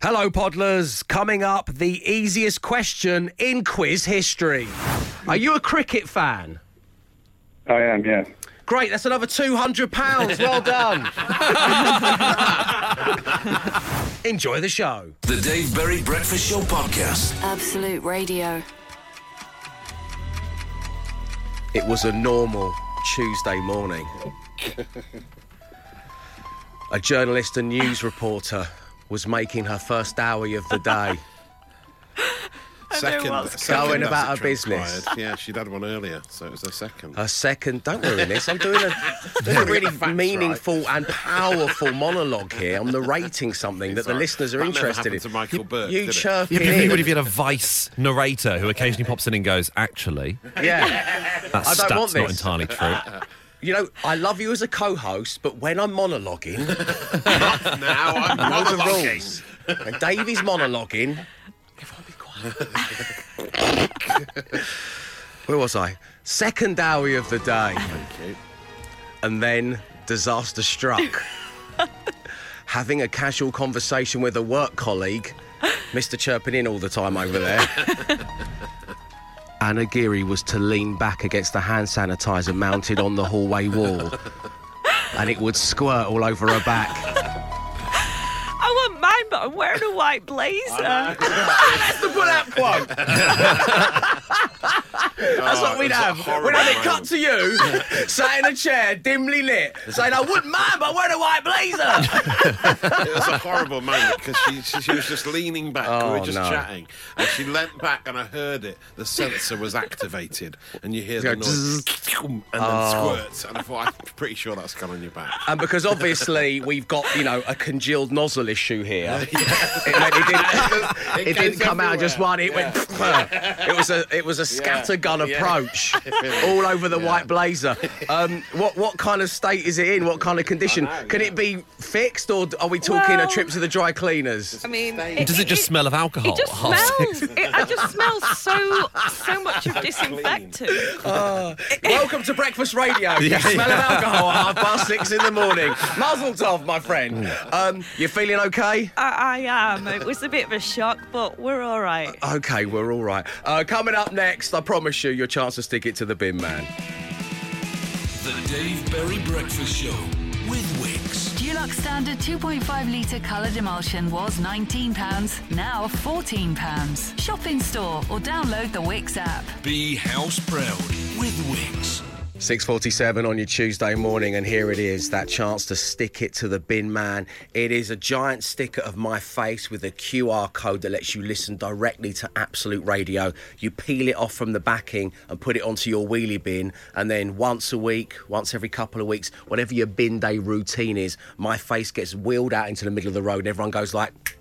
Hello, Podlers. Coming up, the easiest question in quiz history. Are you a cricket fan? I am, yeah. Great, that's another £200. Well done. Enjoy the show. The Dave Berry Breakfast Show Podcast. Absolute Radio. It was a normal Tuesday morning. A journalist and news reporter was making her first howie of the day. Second, second going about it her business. transpired. Yeah, she'd had one earlier, so it was her second. Her second, don't ruin this. I'm doing a, doing a really Facts meaningful and powerful monologue here. I'm narrating something that the Sorry. listeners are That never interested in. happened to Michael you Burke, you did it? chirping Yeah, but in. you would have been a vice narrator who occasionally pops in and goes, actually, Yeah. that I don't want stat's not this. entirely true. You know, I love you as a co-host, but when I'm monologuing, now I'm know the monologuing. rules. And Davey's monologuing. Everyone be quiet. Where was I? Second howie of the day. Thank you. And then disaster struck. Having a casual conversation with a work colleague, Mr. Chirping in all the time over there. Anna Geary was to lean back against the hand sanitizer mounted on the hallway wall. And it would squirt all over her back. I wouldn't mind, but I'm wearing a white blazer. That's the pull out quote. That's Oh, what we'd have. We'd have it cut to you, sat in a chair, dimly lit, saying, I wouldn't mind, but I'm wearing a white blazer. It was a horrible moment because she, she, she was just leaning back. we Oh, were just no. chatting, and she leant back, and I heard it. The sensor was activated, and you hear the noise, and then Oh. squirts. And I thought, I'm pretty sure that's gone on your back. and because obviously we've got, you know, a congealed nozzle issue here, it, meant it didn't, it didn't goes come out just one, it went. it was a it was a scattergun Yeah. Approach all over the white blazer. Um, what what kind of state is it in? What kind of condition? Know, Can yeah. it be fixed, or are we talking a trip to the dry cleaners? I mean, Does it just smell of alcohol? It just smells. It, I just smell so so much of disinfectant. Welcome to breakfast radio. You smell yeah. of alcohol at half past six in the morning. Muzzle tov, my friend. Um, you feeling okay? I, I am. It was a bit of a shock, but we're all right. Okay, we're all right. Uh, coming up next, I promise you, your chance to stick it to the bin man. The Dave Berry Breakfast Show with Wickes. Dulux Standard 2.5 litre coloured emulsion was £19, now £14. Shop in store or download the Wickes app. Be house proud with Wickes. 6.47 on your Tuesday morning, and here it is, that chance to stick it to the bin man. It is a giant sticker of my face with a QR code that lets you listen directly to Absolute Radio. You peel it off from the backing and put it onto your wheelie bin, and then once a week, once every couple of weeks, whatever your bin day routine is, my face gets wheeled out into the middle of the road, and everyone goes like,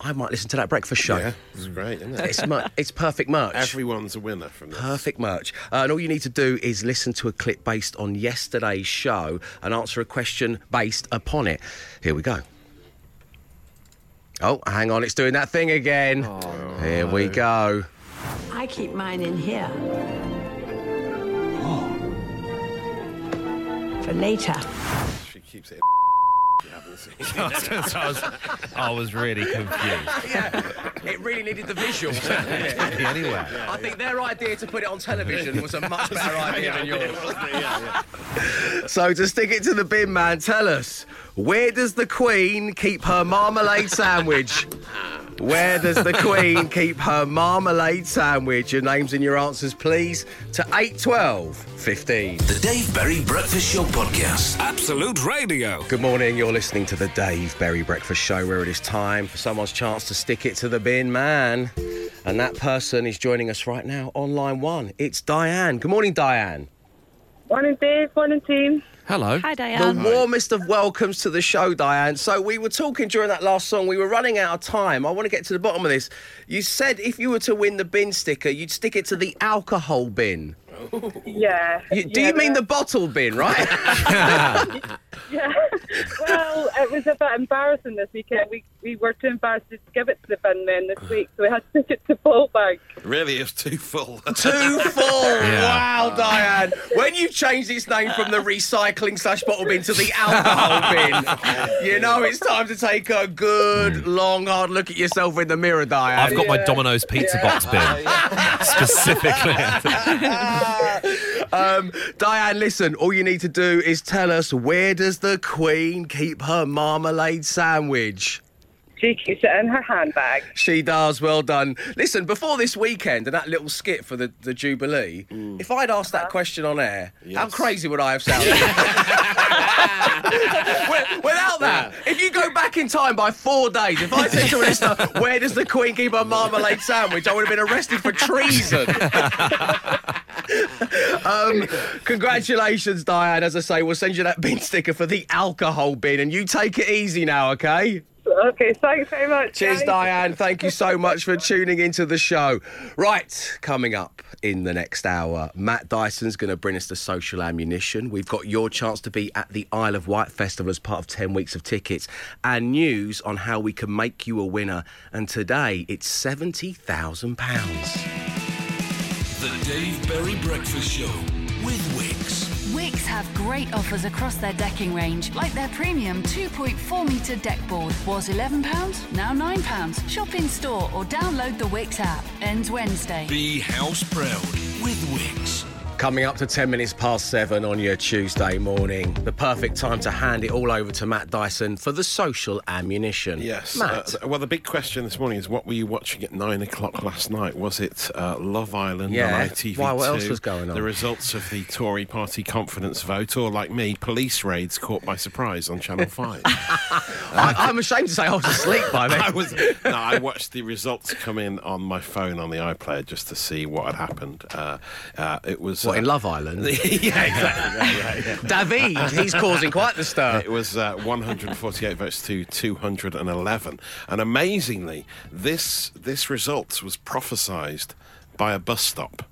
I might listen to that breakfast show. Yeah, it's great, isn't it? It's, mer- it's perfect merch. Everyone's a winner from this. Perfect merch. Uh, and all you need to do is listen to a clip based on yesterday's show and answer a question based upon it. Here we go. Oh, hang on, it's doing that thing again. Here we go. I keep mine in here. For later. She keeps it. You haven't. I, was, I was really confused. yeah, It really needed the visuals, didn't it? Anyway. I think their idea to put it on television was a much better idea than yours. So to stick it to the bin man, tell us where does the Queen keep her marmalade sandwich? Where does the Queen keep her marmalade sandwich? Your names and your answers, please, to 812 15. The Dave Berry Breakfast Show Podcast. Absolute Radio. Good morning, you're listening to the Dave Berry Breakfast Show where it is time for someone's chance to stick it to the bin man. And that person is joining us right now on line one. It's Diane. Good morning, Diane. Morning, Dave. Morning, team. Hello. Hi, Diane. The Diane. warmest of welcomes to the show, Diane. So we were talking during that last song. We were running out of time. I want to get to the bottom of this. You said if you were to win the bin sticker, you'd stick it to the alcohol bin. Oh. Yeah. You, do yeah, you mean the bottle bin, right? Yeah. well, it was a bit embarrassing this weekend. We we were too embarrassed to give it to the bin men this week, so we had to take it to Fallbank. Really, it's too full. Too full. Wow, Diane. When you changed its name from the recycling slash bottle bin to the alcohol bin, you know it's time to take a good, long, hard look at yourself in the mirror, Diane. I've got my Domino's pizza box bin specifically. um, Diane, listen, all you need to do is tell us where does the Queen keep her marmalade sandwich? She keeps it in her handbag. She does. Well done. Listen, before this weekend and that little skit for the, the Jubilee, if I'd asked that question on air, how crazy would I have sounded? Without that, if you go back in time by four days, if I said to a listener, where does the Queen keep her marmalade sandwich, I would have been arrested for treason. um, congratulations, Diane. As I say, we'll send you that bin sticker for the alcohol bin, and you take it easy now, okay? Okay, thanks very much. Cheers, guys. Diane. Thank you so much for tuning into the show. Right, coming up in the next hour, Matt Dyson's going to bring us the social ammunition. We've got your chance to be at the Isle of Wight Festival as part of 10 weeks of tickets and news on how we can make you a winner. And today, it's £70,000. The Dave Berry Breakfast Show with Wickes. Wickes have great offers across their decking range, like their premium 2.4 metre deck board was £11, now £9. Shop in store or download the Wickes app. Ends Wednesday. Be house proud with Wickes. Coming up to 10 minutes past seven on your Tuesday morning. The perfect time to hand it all over to Matt Dyson for the social ammunition. Yes. Matt. uh, well, the big question this morning is what were you watching at nine o'clock last night? Was it uh, Love Island Yeah. on ITV2? Why, what else was going on? The results of the Tory party confidence vote, or like me, police raids caught by surprise on Channel 5? I, I'm ashamed to say I was asleep by then. I was no, I watched the results come in on my phone on the iPlayer just to see what had happened. Uh, uh, it was What, in Love Island? yeah, exactly. Yeah, yeah, yeah. David, he's causing quite the stir. It was uh, 148 votes to 211, and amazingly, this this result was prophesied by a bus stop.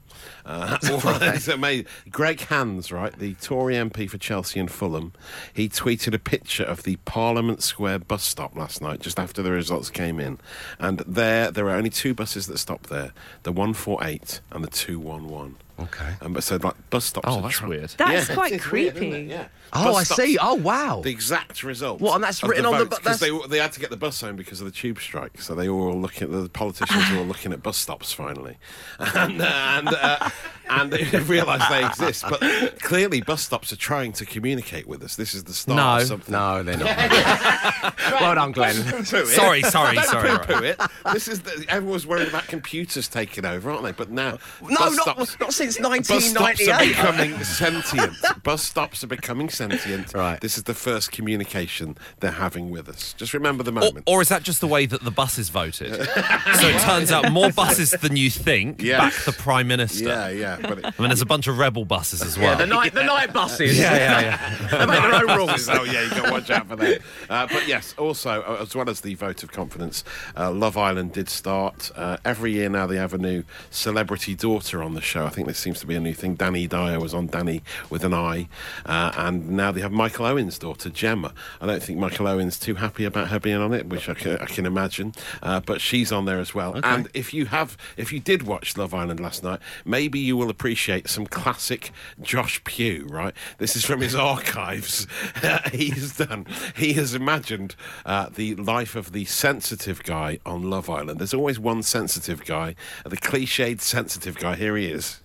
Uh, it's amazing. Greg Hands, right, the Tory MP for Chelsea and Fulham, he tweeted a picture of the Parliament Square bus stop last night, just after the results came in, and there there are only two buses that stop there: the 148 and the 211. Okay. Um, but so like bus stops. Oh, are that's tra- weird. That's Yeah, quite it's weird, creepy. it? Yeah. Oh, Bus I stops- see. Oh, wow. the exact result. What, and that's of written on the votes, bu- 'cause they they had to get the bus home because of the tube strike. So they were all looking. The politicians were all looking at bus stops finally, and uh, and uh, and they realised they exist. But clearly, bus stops are trying to communicate with us. This is the start No. of something. No, they're not. well done, Glenn. Sorry, sorry, Don't sorry, poo-poo it. This is the, everyone's worried about computers taking over, aren't they? But now, No, bus not, stops, not since Bus stops are becoming sentient. Bus stops are becoming sentient. Right. This is the first communication they're having with us. Just remember the moment. or is that just the way that the buses voted? so it turns out more buses than you think Yeah. back the Prime Minister. yeah, yeah. But it, I mean, there's a bunch of rebel buses as well. Yeah, the night, the night buses. yeah, yeah, yeah. they make their own rules. oh yeah, you got to watch out for that. Uh, but yes, also uh, as well as the vote of confidence, uh, Love Island did start. Uh, every year now they have a new celebrity daughter on the show. I think this seems to be a new thing. Dani Dyer was on Dani with an I, uh, and now they have Michael Owen's daughter Gemma. I don't think Michael Owen's too happy about her being on it, which I can, I can imagine. Uh, but she's on there as well. And if you have, if you did watch Love Island last night, maybe you will appreciate some classic Josh Pugh. Right, this is from his archives. He's done. He has imagined uh, the life of the sensitive guy on Love Island. There's always one sensitive guy, the cliched sensitive guy. Here he is.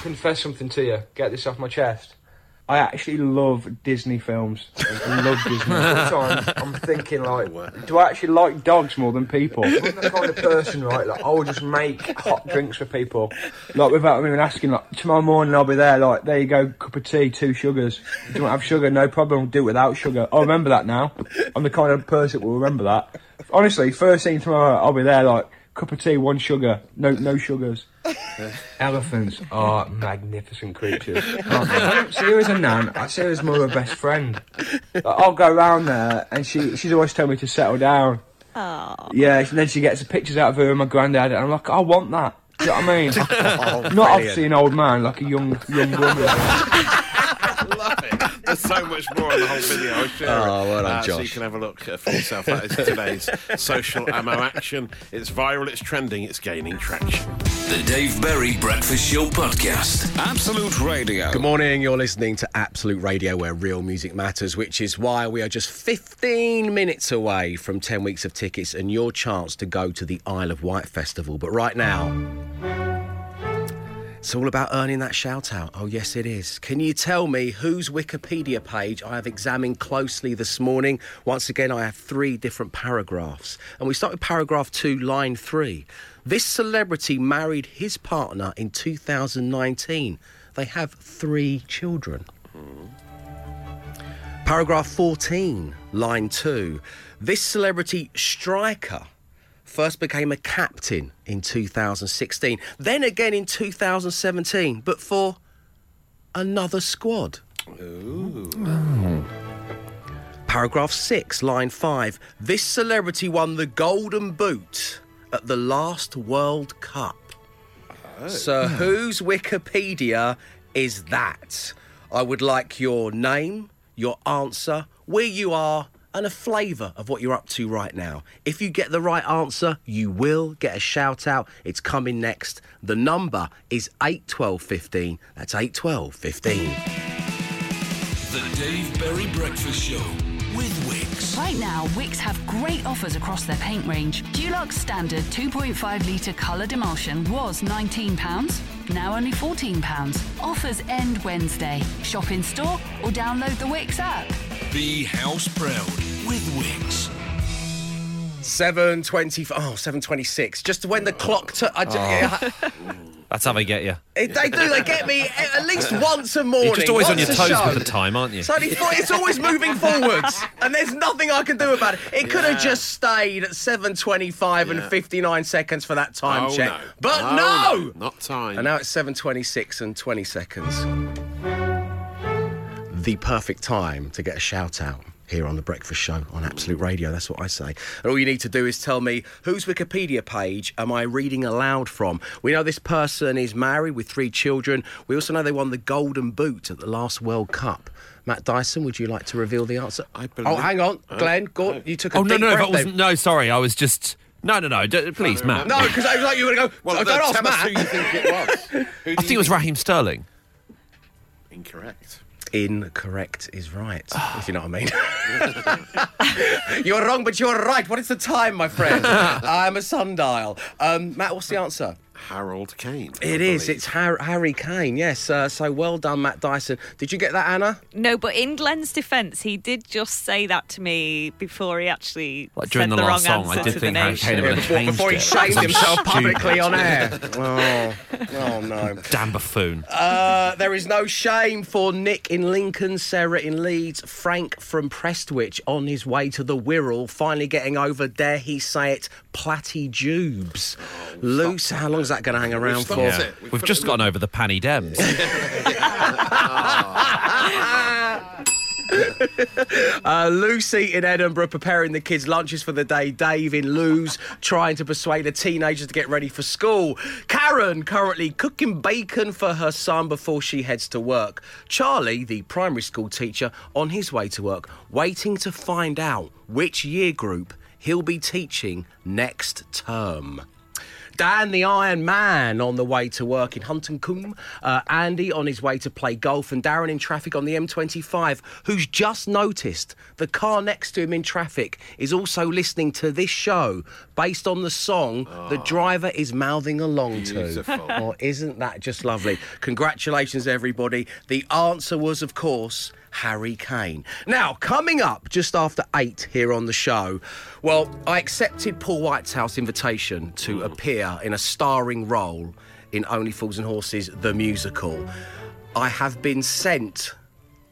Confess something to you. Get this off my chest. I actually love Disney films. I love Disney. Sometimes I'm thinking like, do I actually like dogs more than people? I'm the kind of person, right? Like, I will just make hot drinks for people, like without even asking. Like tomorrow morning, I'll be there. Like, there you go, cup of tea, two sugars. Do you want to have sugar? No problem. Do it without sugar. I'll remember that now. I'm the kind of person that will remember that. Honestly, first thing tomorrow, I'll be there. Like, cup of tea, one sugar, no no sugars. Elephants are magnificent creatures. see her as a nan. I uh, see her as more of a best friend. Like, I'll go around there, and she she's always told me to settle down. Yeah, and then she gets the pictures out of her and my granddad, and I'm like, I want that. Do you know what I mean? Not obviously an old man, like a young young woman. There's so much more on the whole video. I'll share Oh, well done, uh, So you can have a look for yourself. That is today's social ammo action. It's viral, it's trending, it's gaining traction. The Dave Berry Breakfast Show Podcast. Absolute Radio. Good morning. You're listening to Absolute Radio, where real music matters, which is why we are just 15 minutes away from 10 weeks of tickets and your chance to go to the Isle of Wight Festival. But right now, it's all about earning that shout out. Oh, yes, it is. Can you tell me whose Wikipedia page I have examined closely this morning? Once again, I have three different paragraphs. And we start with paragraph two, line three. This celebrity married his partner in 2019. They have three children. Paragraph 14, line 2. This celebrity striker first became a captain in 2016, then again in 2017, but for another squad. Paragraph 6, line 5. This celebrity won the Golden Boot at the last World Cup. Oh. So, whose Wikipedia is that? I would like your name, your answer, where you are, and a flavour of what you're up to right now. If you get the right answer, you will get a shout out. It's coming next. The number is 81215. That's 81215. The Dave Berry Breakfast Show with Wickes. Right now, Wickes have great offers across their paint range. Dulux Standard 2.5 litre coloured emulsion was £19, now only £14. Offers end Wednesday. Shop in store or download the Wickes app. Be house proud with Wickes. 7.25, oh, 7.26. Just when the clock... T- I ju- oh. That's how they get you. It- they do. They get me at least once a morning. You're just always on once your a toes show. with the time, aren't you? It's, only it's always moving forwards, and there's nothing I can do about it. It could have just stayed at 7:25 and Yeah. 59 seconds for that time oh, check, no. but Oh, no! Not time. And now it's 7:26 and 20 seconds. The perfect time to get a shout out here on the Breakfast Show on Absolute Radio. That's what I say. And all you need to do is tell me whose Wikipedia page am I reading aloud from? We know this person is married with three children. We also know they won the Golden Boot at the last World Cup. Matt Dyson, would you like to reveal the answer? I oh, hang on, Oh, Glenn. Go, oh. you took a Oh no, deep no, breath that wasn't. No, sorry, I was just. No, no, no. d- please, Matt. No, because I was like, you were going to go. Well, oh, don't ask tell us who Matt. you think it was. Who I you think it was Raheem Sterling. Incorrect. Incorrect is right, if you know what I mean. you're wrong, but you're right. What is the time, my friend? I'm a sundial. Um, Matt, what's the answer? Harold Kane. I It is. believe. It's Har- Harry Kane. Yes. Uh, so well done, Matt Dyson. Did you get that, Anna? No, but in Glenn's defence, he did just say that to me before he actually Like, during said the the, last wrong song, I answer did to think the Harry nation. Kane would have before, changed before he it. shamed himself publicly on air. Oh, oh no. Damn buffoon. Uh, there is no shame for Nick in Lincoln, Sarah in Leeds, Frank from Prestwich on his way to the Wirral, finally getting over, dare he say it, Plattijubes. Loose, how long is that going to hang around stopped for? Yeah. We've We've just it- gotten over the Panny Dems. Uh, Lucy in Edinburgh preparing the kids' lunches for the day. Dave in Lewes trying to persuade the teenagers to get ready for school. Karen currently cooking bacon for her son before she heads to work. Charlie, the primary school teacher, on his way to work, waiting to find out which year group he'll be teaching next term. Dan the Iron Man on the way to work in Hunton Combe. Uh, Andy on his way to play golf. And Darren in traffic on the M25, who's just noticed the car next to him in traffic is also listening to this show based on the song the driver is mouthing along Beautiful. to. Oh, isn't that just lovely? Congratulations, everybody. The answer was, of course, Harry Kane. Now, coming up just after eight here on the show, well, I accepted Paul Whitehouse' invitation to mm. appear in a starring role in Only Fools and Horses, the musical. I have been sent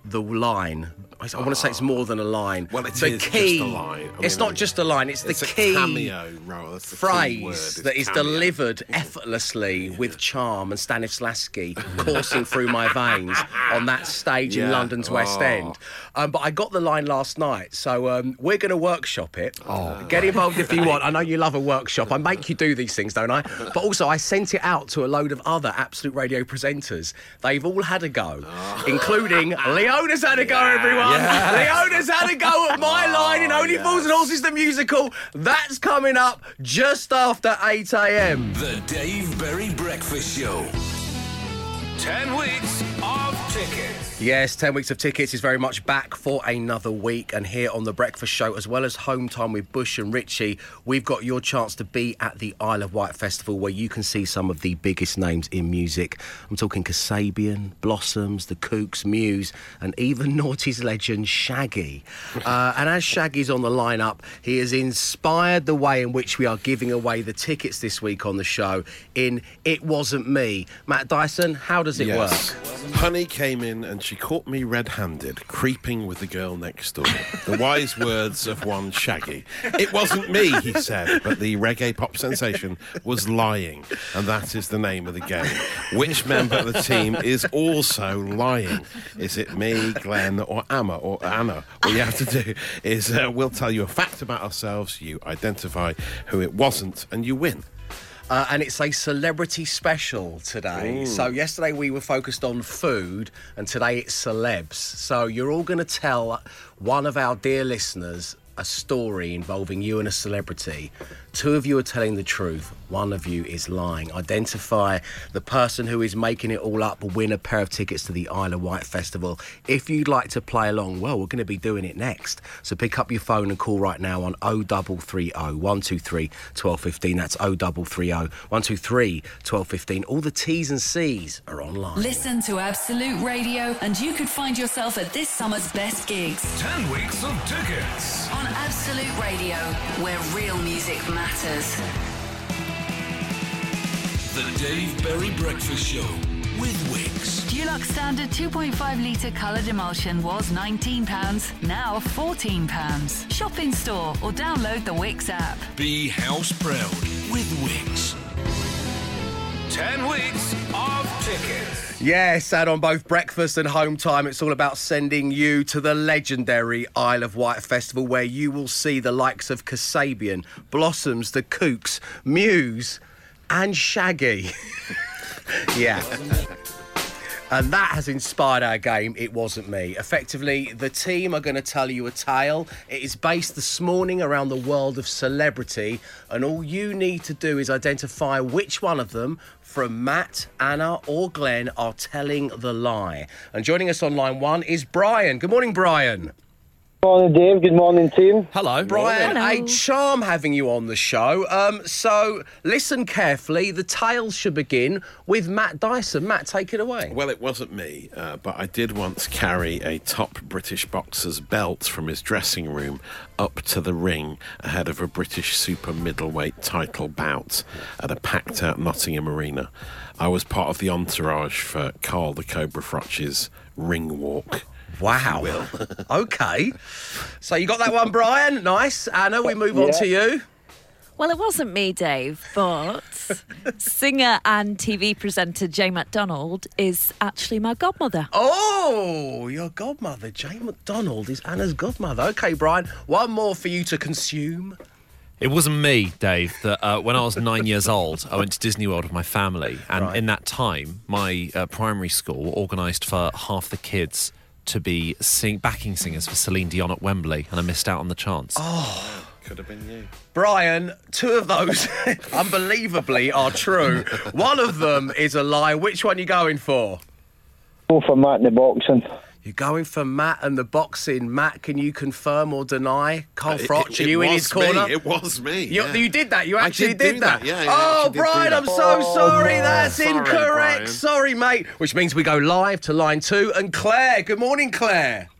the line I want to say it's more than a line. Well, it's the is just key. a line. I it's mean, not just a line. It's, It's the key cameo role. That's the phrase that is cameo. delivered effortlessly with charm and Stanislavski coursing through my veins on that stage in Yeah. London's West Oh. End. Um, but I got the line last night, so um, we're going to workshop it. Oh. Get involved if you want. I know you love a workshop. I make you do these things, don't I? But also, I sent it out to a load of other Absolute Radio presenters. They've all had a go, including Leona's had a go, everyone. Leona's had a go at my oh, line in Only Fools and Horses the musical. That's coming up just after 8 a.m. The Dave Berry Breakfast Show. 10 weeks of tickets. Yes, 10 weeks of tickets is very much back for another week. And here on The Breakfast Show, as well as home time with Bush and Richie, we've got your chance to be at the Isle of Wight Festival where you can see some of the biggest names in music. I'm talking Kasabian, Blossoms, The Kooks, Muse, and even Naughty's legend Shaggy. Uh, and as Shaggy's on the lineup, he has inspired the way in which we are giving away the tickets this week on the show in It Wasn't Me. Matt Dyson, how does it Yes. work? Honey came in and she caught me red handed, creeping with the girl next door. The wise words of one Shaggy. It wasn't me, he said, but the reggae pop sensation was lying, and that is the name of the game. Which member of the team is also lying? Is it me, Glenn, or Emma, or Anna? All you have to do is uh, we'll tell you a fact about ourselves, you identify who it wasn't, and you win. Uh, and it's a celebrity special today. So yesterday we were focused on food, and today it's celebs. So you're all going to tell one of our dear listeners a story involving you and a celebrity. Two of you are telling the truth. One of you is lying. Identify the person who is making it all up. Win a pair of tickets to the Isle of Wight Festival. If you'd like to play along, well, we're going to be doing it next. So pick up your phone and call right now on 0330 123 1215. That's 0330 123 1215. All the T's and C's are online. Listen to Absolute Radio, and you could find yourself at this summer's best gigs 10 weeks of tickets. on Absolute Radio, where real music matters. The Dave Berry Breakfast Show with Wickes. Dulux Standard 2.5 litre coloured emulsion was £19, now £14. Shop in store or download the Wickes app. Be house proud with Wickes. 10 weeks of tickets. Yes, and on both breakfast and home time, it's all about sending you to the legendary Isle of Wight Festival where you will see the likes of Kasabian, Blossoms, The Kooks, Muse, and Shaggy. yeah. And that has inspired our game. It wasn't me. Effectively, the team are going to tell you a tale. It is based this morning around the world of celebrity, and all you need to do is identify which one of them from Matt, Anna, or Glenn are telling the lie. And joining us on line one is Brian. Good morning, Brian. Morning, Dave. Good morning, team. Hello. Brian, Hello. a charm having you on the show. Um, so listen carefully. The tale should begin with Matt Dyson. Matt, take it away. Well, it wasn't me, uh, but I did once carry a top British boxer's belt from his dressing room up to the ring ahead of a British super middleweight title bout at a packed out Nottingham arena. I was part of the entourage for Carl the Cobra Froch's ring walk. Wow. okay. So you got that one, Brian. Nice. Anna, we move on to you. Well, it wasn't me, Dave, but singer and TV presenter Jane McDonald is actually my godmother. Oh, your godmother, Jane McDonald, is Anna's godmother. Okay, Brian, one more for you to consume. It wasn't me, Dave, that uh, when I was nine years old, I went to Disney World with my family. And Right. in that time, my uh, primary school organised for half the kids to be sing- backing singers for Celine Dion at Wembley, and I missed out on the chance. Oh. Could have been you. Brian, two of those unbelievably are true. One of them is a lie. Which one are you going for? Go for Matt in the boxing. You're going for Matt and the boxing. Matt, can you confirm or deny? Carl Uh, It- it- are you in his corner? Me. It was me. You, yeah. you did that. You actually did do that. that, yeah, oh, did Brian. I'm so sorry. That's Sorry, incorrect. Brian. Sorry, mate. Which means we go live to line two. And Claire, good morning, Claire.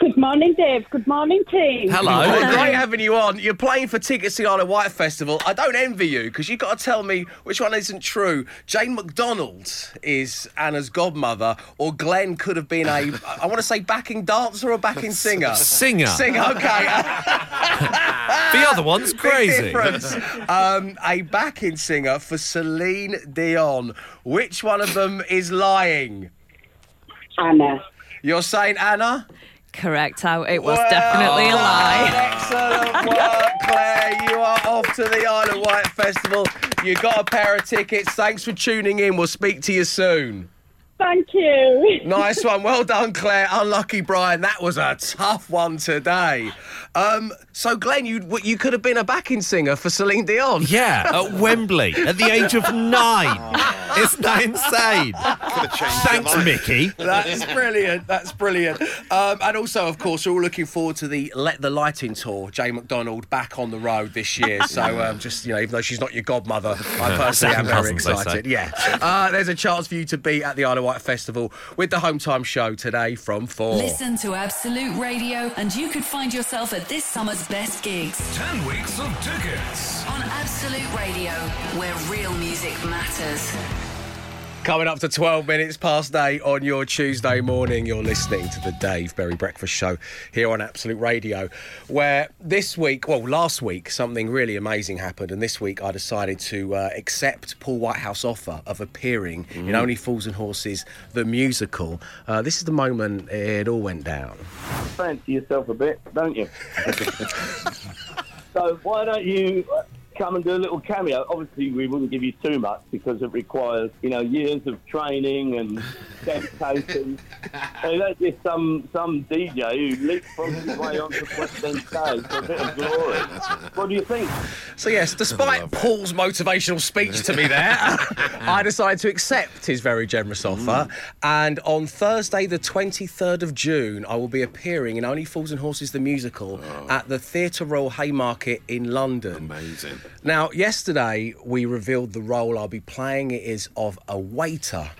Good morning, Dave. Good morning, team. Hello. great having you on. You're playing for tickets to the Isle of Wight Festival. I don't envy you because you've got to tell me which one isn't true. Jane McDonald is Anna's godmother, or Glenn could have been a, I want to say backing dancer or backing singer? Singer. Singer, okay. The other one's crazy. Um, a backing singer for Celine Dion. Which one of them is lying? Anna. You're saying Anna? Correct. I, it was definitely a lie. Excellent work, Claire. You are off to the Isle of Wight Festival. You got a pair of tickets. Thanks for tuning in. We'll speak to you soon. Thank you. Nice one. Well done, Claire. Unlucky, Brian. That was a tough one today. Um, so, Glenn, you you could have been a backing singer for Celine Dion. Yeah, at Wembley at the age of nine. Isn't that insane? Thanks, Mickey. That's brilliant. That's brilliant. Um, and also, of course, we're all looking forward to the Let the Light In tour. Jane McDonald back on the road this year. So, um, just, you know, even though she's not your godmother, I personally am very cousins, they say. excited. Yeah. Uh, there's a chance for you to be at the Isle of Wight Festival with the Home Time Show today from 4. Listen to Absolute Radio, and you could find yourself at this summer's best gigs 10 weeks of tickets. on Absolute Radio, where real music matters. Coming up to 12 minutes past 8 on your Tuesday morning, you're listening to the Dave Berry Breakfast Show here on Absolute Radio, where this week, well, last week, something really amazing happened. And this week, I decided to uh, accept Paul Whitehouse's offer of appearing in Only Fools and Horses, the musical. Uh, this is the moment it all went down. Fancy yourself a bit, don't you? so why don't you come and do a little cameo? Obviously, we wouldn't give you too much because it requires, you know, years of training and dedication. so that's just some some DJ who leaps from his way onto the West End stage for a bit of glory. What do you think? So, yes, despite Paul's motivational speech to me there, I decided to accept his very generous mm. offer. And on Thursday, the 23rd of June, I will be appearing in Only Fools and Horses the Musical oh. at the Theatre Royal Haymarket in London. Amazing. Now, yesterday we revealed the role I'll be playing. It is of a waiter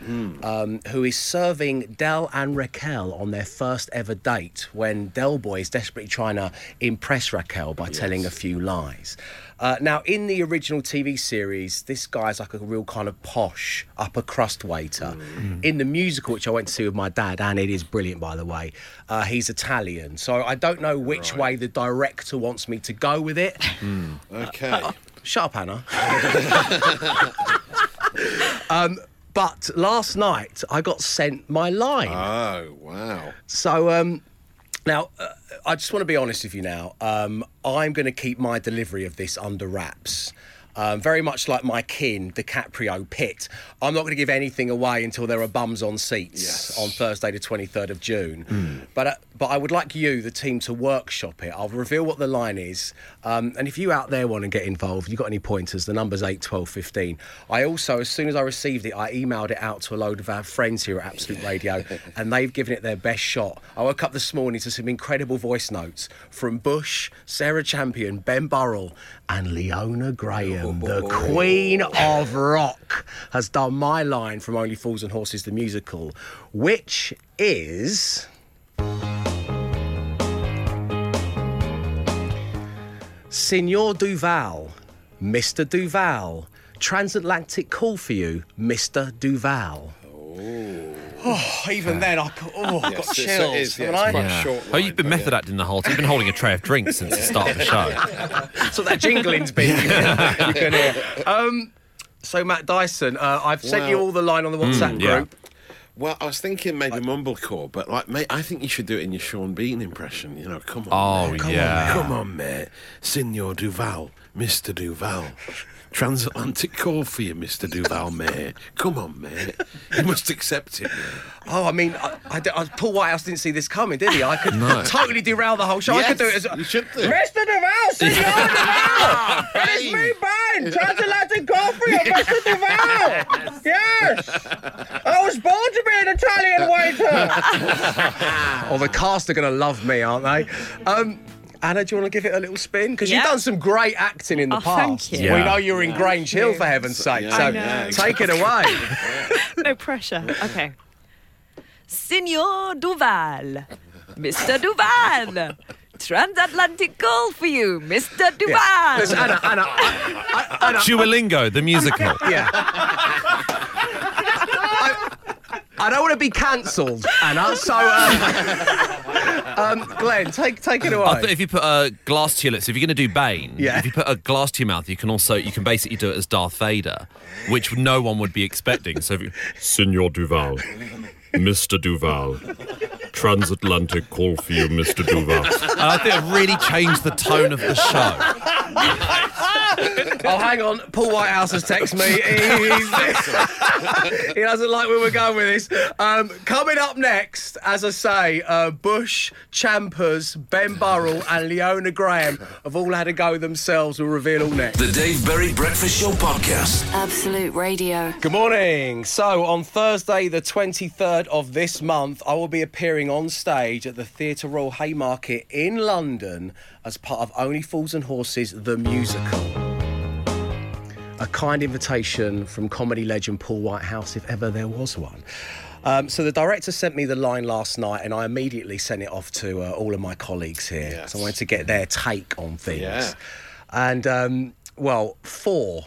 um, who is serving Del and Raquel on their first ever date when Del Boy is desperately trying to impress Raquel by telling a few lies. Uh, now, in the original TV series, this guy's like a real kind of posh upper crust waiter. In the musical, which I went to see with my dad, and it is brilliant, by the way, uh, he's Italian. So I don't know which way the director wants me to go with it. Okay. Shut up, Hannah. um, but last night I got sent my line. Oh, wow. So um, now uh, I just want to be honest with you. Now um, I'm going to keep my delivery of this under wraps. Um, very much like my kin, DiCaprio, Pitt. I'm not going to give anything away until there are bums on seats Yes. on Thursday, the 23rd of June. But uh, but I would like you, the team, to workshop it. I'll reveal what the line is, um, and if you out there want to get involved, you've got any pointers? The number's eight, twelve, fifteen. I also, as soon as I received it, I emailed it out to a load of our friends here at Absolute Radio, and they've given it their best shot. I woke up this morning to some incredible voice notes from Bush, Sarah Champion, Ben Burrell, and Leona Graham, oh. the Queen of Rock, has done my line from Only Fools and Horses the musical, which is. Signor Duval, Mr. Duval, transatlantic call for you, Mr. Duval. Oh, even then, I got, oh, I got Yes, it's- it chills, haven't it's I? quite Yeah. short oh, you've been method yeah. acting the whole time. You've been holding a tray of drinks since the start of the show. so that jingling's been you can, hear. Um, so Matt Dyson, uh, I've sent you all the line on the WhatsApp yeah. group. Well, I was thinking maybe mumblecore, but like, mate, I think you should do it in your Sean Bean impression. You know, come on. Oh, mate. Come yeah. On. Come on, mate. Signor Duval, Mr. Duval. Transatlantic call for you, Mr. Duval, mate. Come on, mate. You must accept it, mate. Oh, I mean, I, I, I- Paul Whitehouse didn't see this coming, did he? I could No. totally derail the whole show. I could do it as you should do. Mr. Duval, Signor Duval! It's me, Ben! Transatlantic call for you, Mr. Duval! Yes! I was born to be an Italian waiter! oh, the cast are going to love me, aren't they? Um, Anna, do you want to give it a little spin? Because you've done some great acting in the Oh, thank past. you. We know you're in Grange Hill, for heaven's sake. Yeah, so I know. take it away. no pressure. Okay. Signor Duval, Mr. Duval. Transatlantic call for you, Mr. Duval. Listen, Anna, Anna, I, I, Anna, Duolingo, the musical. yeah. I, I don't want to be cancelled, Anna. So, um, um, Glenn, take take it away. I thought if you put a glass to your lips, if you're going to do Bane, Yeah. if you put a glass to your mouth, you can also you can basically do it as Darth Vader, which no one would be expecting. So, if you, Senor Duval. Mr. Duval. Transatlantic call for you, Mr. Duval. and I think it really changed the tone of the show. Oh, hang on. Paul Whitehouse has texted me. He's- he doesn't like where we're going with this. Um, coming up next, as I say, uh, Bush, Champers, Ben Burrell, and Leona Graham have all had a go themselves. We'll reveal all next. The Dave Berry Breakfast Show podcast. Absolute Radio. Good morning. So, on Thursday, the 23rd of this month, I will be appearing on stage at the Theatre Royal Haymarket in London as part of Only Fools and Horses, the musical. A kind invitation from comedy legend Paul Whitehouse, if ever there was one. Um, so the director sent me the line last night, and I immediately sent it off to uh, all of my colleagues here. Yes. So I wanted to get their take on things. Yeah. And um, well, four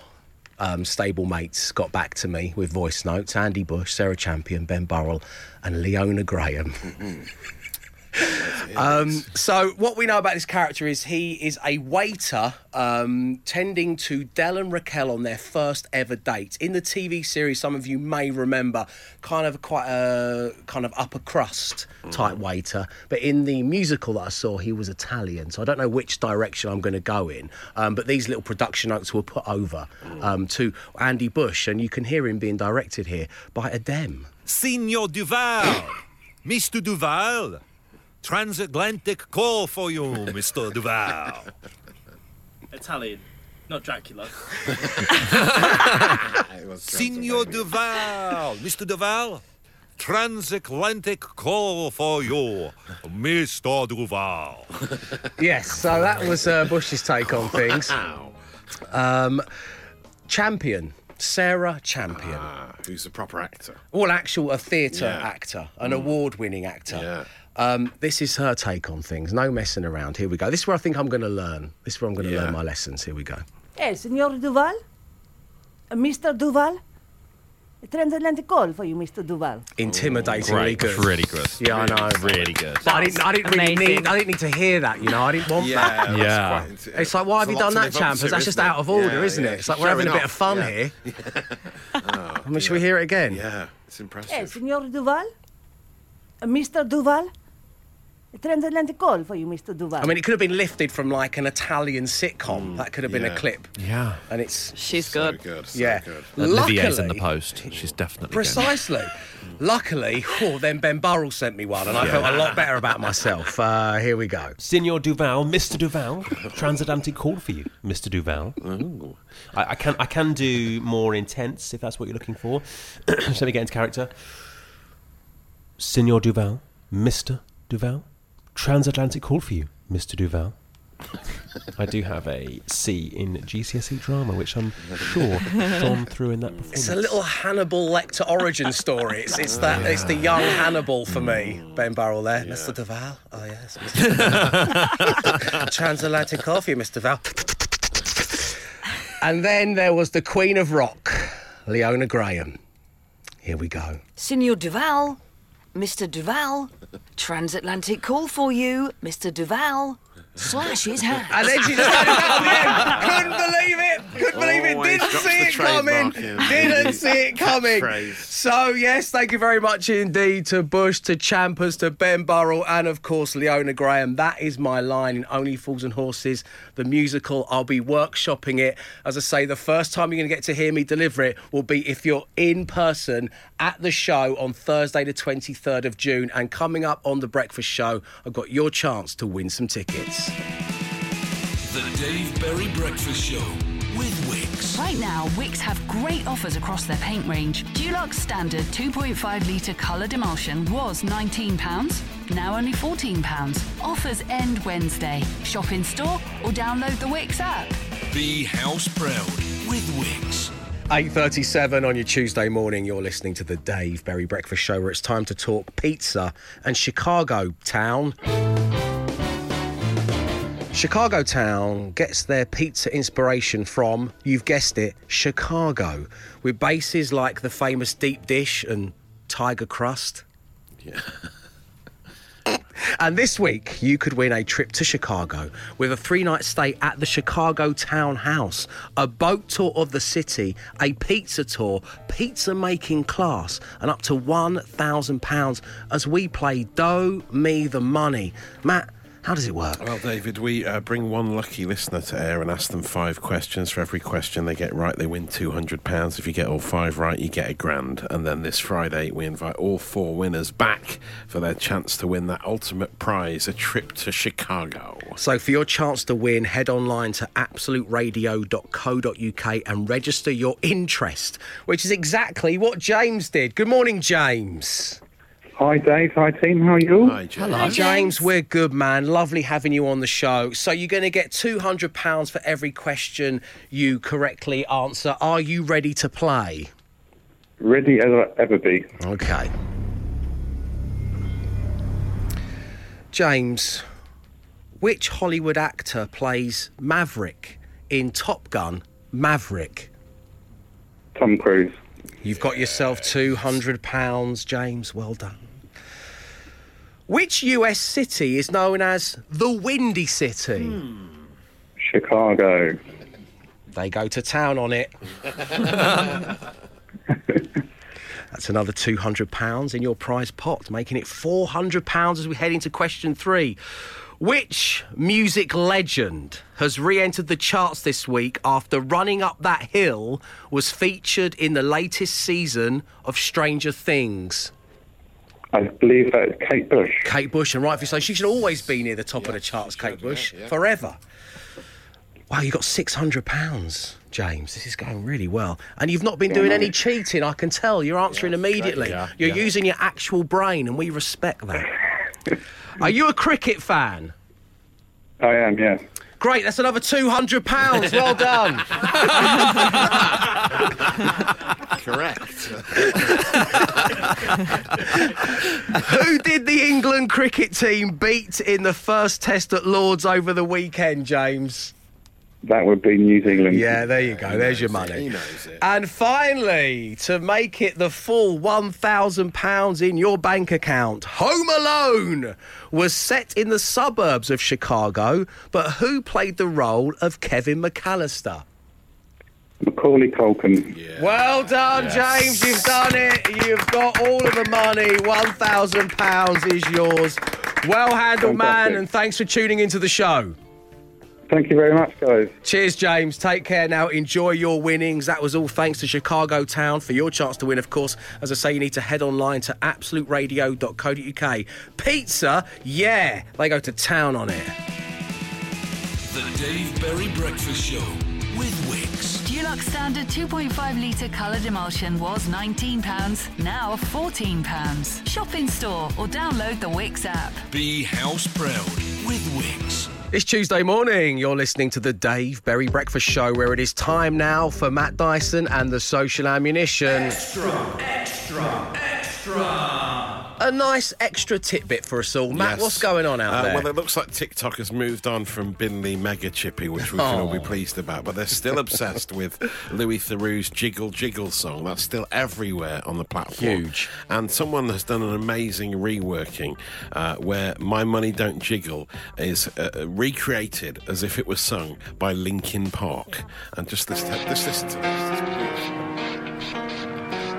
um, stable mates got back to me with voice notes: Andy Bush, Sarah Champion, Ben Burrell, and Leona Graham. Um, so what we know about this character is he is a waiter um, tending to Del and Raquel on their first ever date in the TV series. Some of you may remember, kind of quite a kind of upper crust type waiter, but in the musical that I saw, he was Italian. So I don't know which direction I'm going to go in. Um, but these little production notes were put over um, to Andy Bush, and you can hear him being directed here by Adem. Signor Duval, Mr. Duval, transatlantic call for you, Mr. Duval. Italian, not Dracula. Signor Duval, Mr. Duval, transatlantic call for you, Mr. Duval. Yes, so that was uh, Bush's take on things. Um, champion, Sarah Champion. Ah, who's a proper actor? Well, actual a theatre Yeah. actor, an award-winning actor. Yeah. Um, this is her take on things. No messing around. Here we go. This is where I think I'm going to learn. This is where I'm going to Yeah. learn my lessons. Here we go. Eh, Signor Duval? Uh, Mr. Duval? A transatlantic call for you, Mr. Duval. Intimidatingly Great, good. really good. Yeah, I know. Really good. But I didn't. I didn't really Amazing. need. I didn't need to hear that. You know, I didn't want Yeah, that. Yeah. quite It's like, why have you done that, live up That's just isn't out of order, Yeah, isn't yeah. it? It's like She's we're having a bit of fun Yeah. here. Oh, I mean, should we hear it again? Yeah, it's Eh, impressive. Signor Duval? Uh, Mr. Duval? A transatlantic call for you, Mr. Duval. I mean, it could have been lifted from like an Italian sitcom. that could have been a clip. Yeah. And it's She's So good. good. So yeah. good. Olivier's in the post. She's definitely. Precisely. Luckily, oh, then Ben Burrell sent me one, and I felt a lot better about myself. Uh, here we go. Signor Duval, Mr. Duval, transatlantic call for you, Mr. Duval. I, I can I can do more intense if that's what you're looking for. so let me get into character. Signor Duval, Mr. Duval, transatlantic call for you, Mr. Duval. I do have a C in GCSE drama, which I'm sure shone through in that performance. It's a little Hannibal Lecter origin story. It's, it's that it's the young Hannibal for me, Ben Burrell there. Mr. Duval. Oh yes, Mr. Transatlantic coffee, Mr. Duval. and then there was the Queen of Rock, Leona Graham. Here we go. Signor Duval, Mr. Duval, transatlantic call for you, Mr. Duval. Slash his hand. And then she just had it at the end. Couldn't believe it. Couldn't believe it. Always Didn't drops see the it coming. trademark in. Didn't see it coming. Catchphrase. So yes, thank you very much indeed to Bush, to Champers, to Ben Burrell, and of course Leona Graham. That is my line in Only Fools and Horses, the musical. I'll be workshopping it. As I say, the first time you're going to get to hear me deliver it will be if you're in person at the show on Thursday, the 23rd of June. And coming up on the Breakfast Show, I've got your chance to win some tickets. The Dave Berry Breakfast Show with Wickes. Right now, Wickes have great offers across their paint range. Dulux Standard 2.5 litre coloured emulsion was £19, now only £14. Offers end Wednesday. Shop in store or download the Wickes app. Be house proud with Wickes. 8.37 on your Tuesday morning, you're listening to the Dave Berry Breakfast Show where it's time to talk pizza and Chicago Town. Chicago Town gets their pizza inspiration from, you've guessed it, Chicago, with bases like the famous deep dish and tiger crust. Yeah. And this week, you could win a trip to Chicago with a three night stay at the Chicago Town House, a boat tour of the city, a pizza tour, pizza making class, and up to £1,000 as we play Dough Me the Money. Matt, how does it work? Well, David, we uh, bring one lucky listener to air and ask them five questions. For every question they get right, they win £200. If you get all five right, you get a grand. And then this Friday, we invite all four winners back for their chance to win that ultimate prize a trip to Chicago. So, for your chance to win, head online to absoluteradio.co.uk and register your interest, which is exactly what James did. Good morning, James. Hi, Dave. Hi, team. How are you? Hi, James. Hello, James. We're good, man. Lovely having you on the show. So you're going to get two hundred pounds for every question you correctly answer. Are you ready to play? Ready as I'll ever be. Okay. James, which Hollywood actor plays Maverick in Top Gun Maverick? Tom Cruise. You've got yourself £200, James. Well done. Which US city is known as the Windy City? Chicago. They go to town on it. That's another £200 in your prize pot, making it £400 as we head into question three. Which music legend has re entered the charts this week after Running Up That Hill was featured in the latest season of Stranger Things? I believe that is Kate Bush. Kate Bush, and rightfully so. She should always be near the top of the charts, Kate Bush, forever. Wow, you got six hundred pounds, James. This is going really well, and you've not been doing any cheating. I can tell. You're answering immediately. yeah, You're yeah. using your actual brain, and we respect that. Are you a cricket fan? I am, Yeah. Great, that's another two hundred pounds. Well done. Correct. Who did the England cricket team beat in the first test at Lords over the weekend, James? That would be New Zealand. Yeah, there you go. There's your money. He knows it. And finally, to make it the full £1,000 in your bank account, Home Alone was set in the suburbs of Chicago, but who played the role of Kevin McAllister? Macaulay Culkin. Well done, Yes. James. You've done it. You've got all of the money. £1,000 is yours. Well handled, man, and thanks for tuning into the show. Thank you very much, guys. Cheers, James. Take care now. Enjoy your winnings. That was all thanks to Chicago Town. For your chance to win, of course, as I say, you need to head online to absoluteradio.co.uk. Pizza, yeah, they go to town on it. The Dave Berry Breakfast Show with Wickes. Dulux Standard 2.5 litre coloured emulsion was £19, now £14. Shop in store or download the Wickes app. Be house proud with Wickes. It's Tuesday morning. You're listening to the Dave Berry Breakfast Show, where it is time now for Matt Dyson and the Social Ammunition. Extra, extra, extra. A nice extra tidbit for us all. Matt, Yes. what's going on out Uh, there? Well, it looks like TikTok has moved on from Binley Mega Chippy, which we can all be Oh. pleased about, but they're still obsessed with Louis Theroux's Jiggle Jiggle song. That's still everywhere on the platform. Huge. And someone has done an amazing reworking uh, where My Money Don't Jiggle is uh, recreated as if it was sung by Linkin Park. And just, this, just listen to this.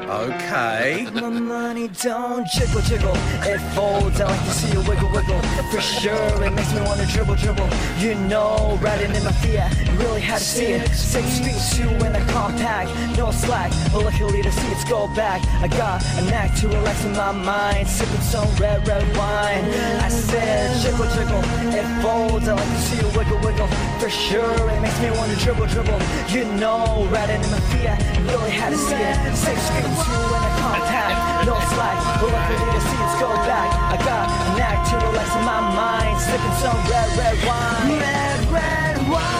Okay. My money don't jiggle jiggle, it folds. I like to see wiggle wiggle. For sure, it makes me wanna dribble dribble. You know, riding in my Fiat, really had to see it. Six feet two in a compact, no slack. But luckily the seats go back. I got a knack to my mind, sipping some red red wine. I said jiggle jiggle, it folds. I like to see wiggle wiggle. For sure, it makes me wanna dribble dribble. You know, riding in my Fiat, really had to see it. Six feet two in a compact, no slack. But luckily the seats go back. I got a knack to relax in my mind, sipping some red red wine. Red red wine,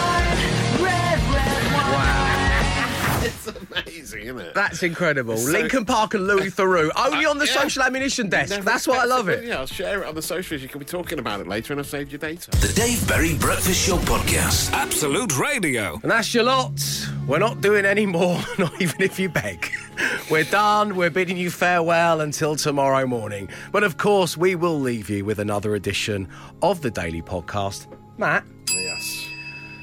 amazing. isn't it? That's incredible. So- Linkin Park and Louis Theroux, only on the Yeah. social ammunition desk. Never That's why I love it. Yeah, I'll share it on the socials. You can be talking about it later, and I've saved your data. The Dave Berry Breakfast Show Podcast. Absolute Radio. And that's your lot. We're not doing any more, not even if you beg. We're done. We're bidding you farewell until tomorrow morning. But of course, we will leave you with another edition of the Daily Podcast. Matt, Yes.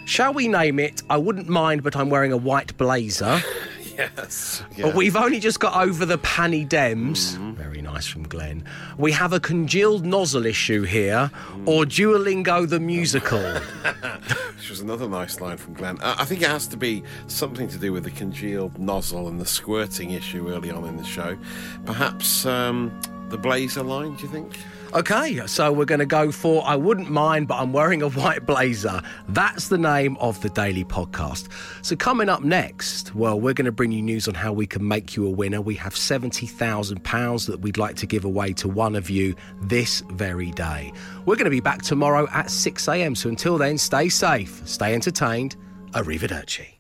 Shall we name it? I wouldn't mind, but I'm wearing a white blazer. Yes. But we've only just got over the panny dems. Very nice from Glenn. We have a congealed nozzle issue here, or Duolingo the musical. Which was another nice line from Glenn. I think it has to be something to do with the congealed nozzle and the squirting issue early on in the show. Perhaps um, the blazer line, do you think? Okay, so we're going to go for I wouldn't mind, but I'm wearing a white blazer. That's the name of the daily podcast. So, coming up next, well, we're going to bring you news on how we can make you a winner. We have £70,000 that we'd like to give away to one of you this very day. We're going to be back tomorrow at 6 a.m. So, until then, stay safe, stay entertained. Arrivederci.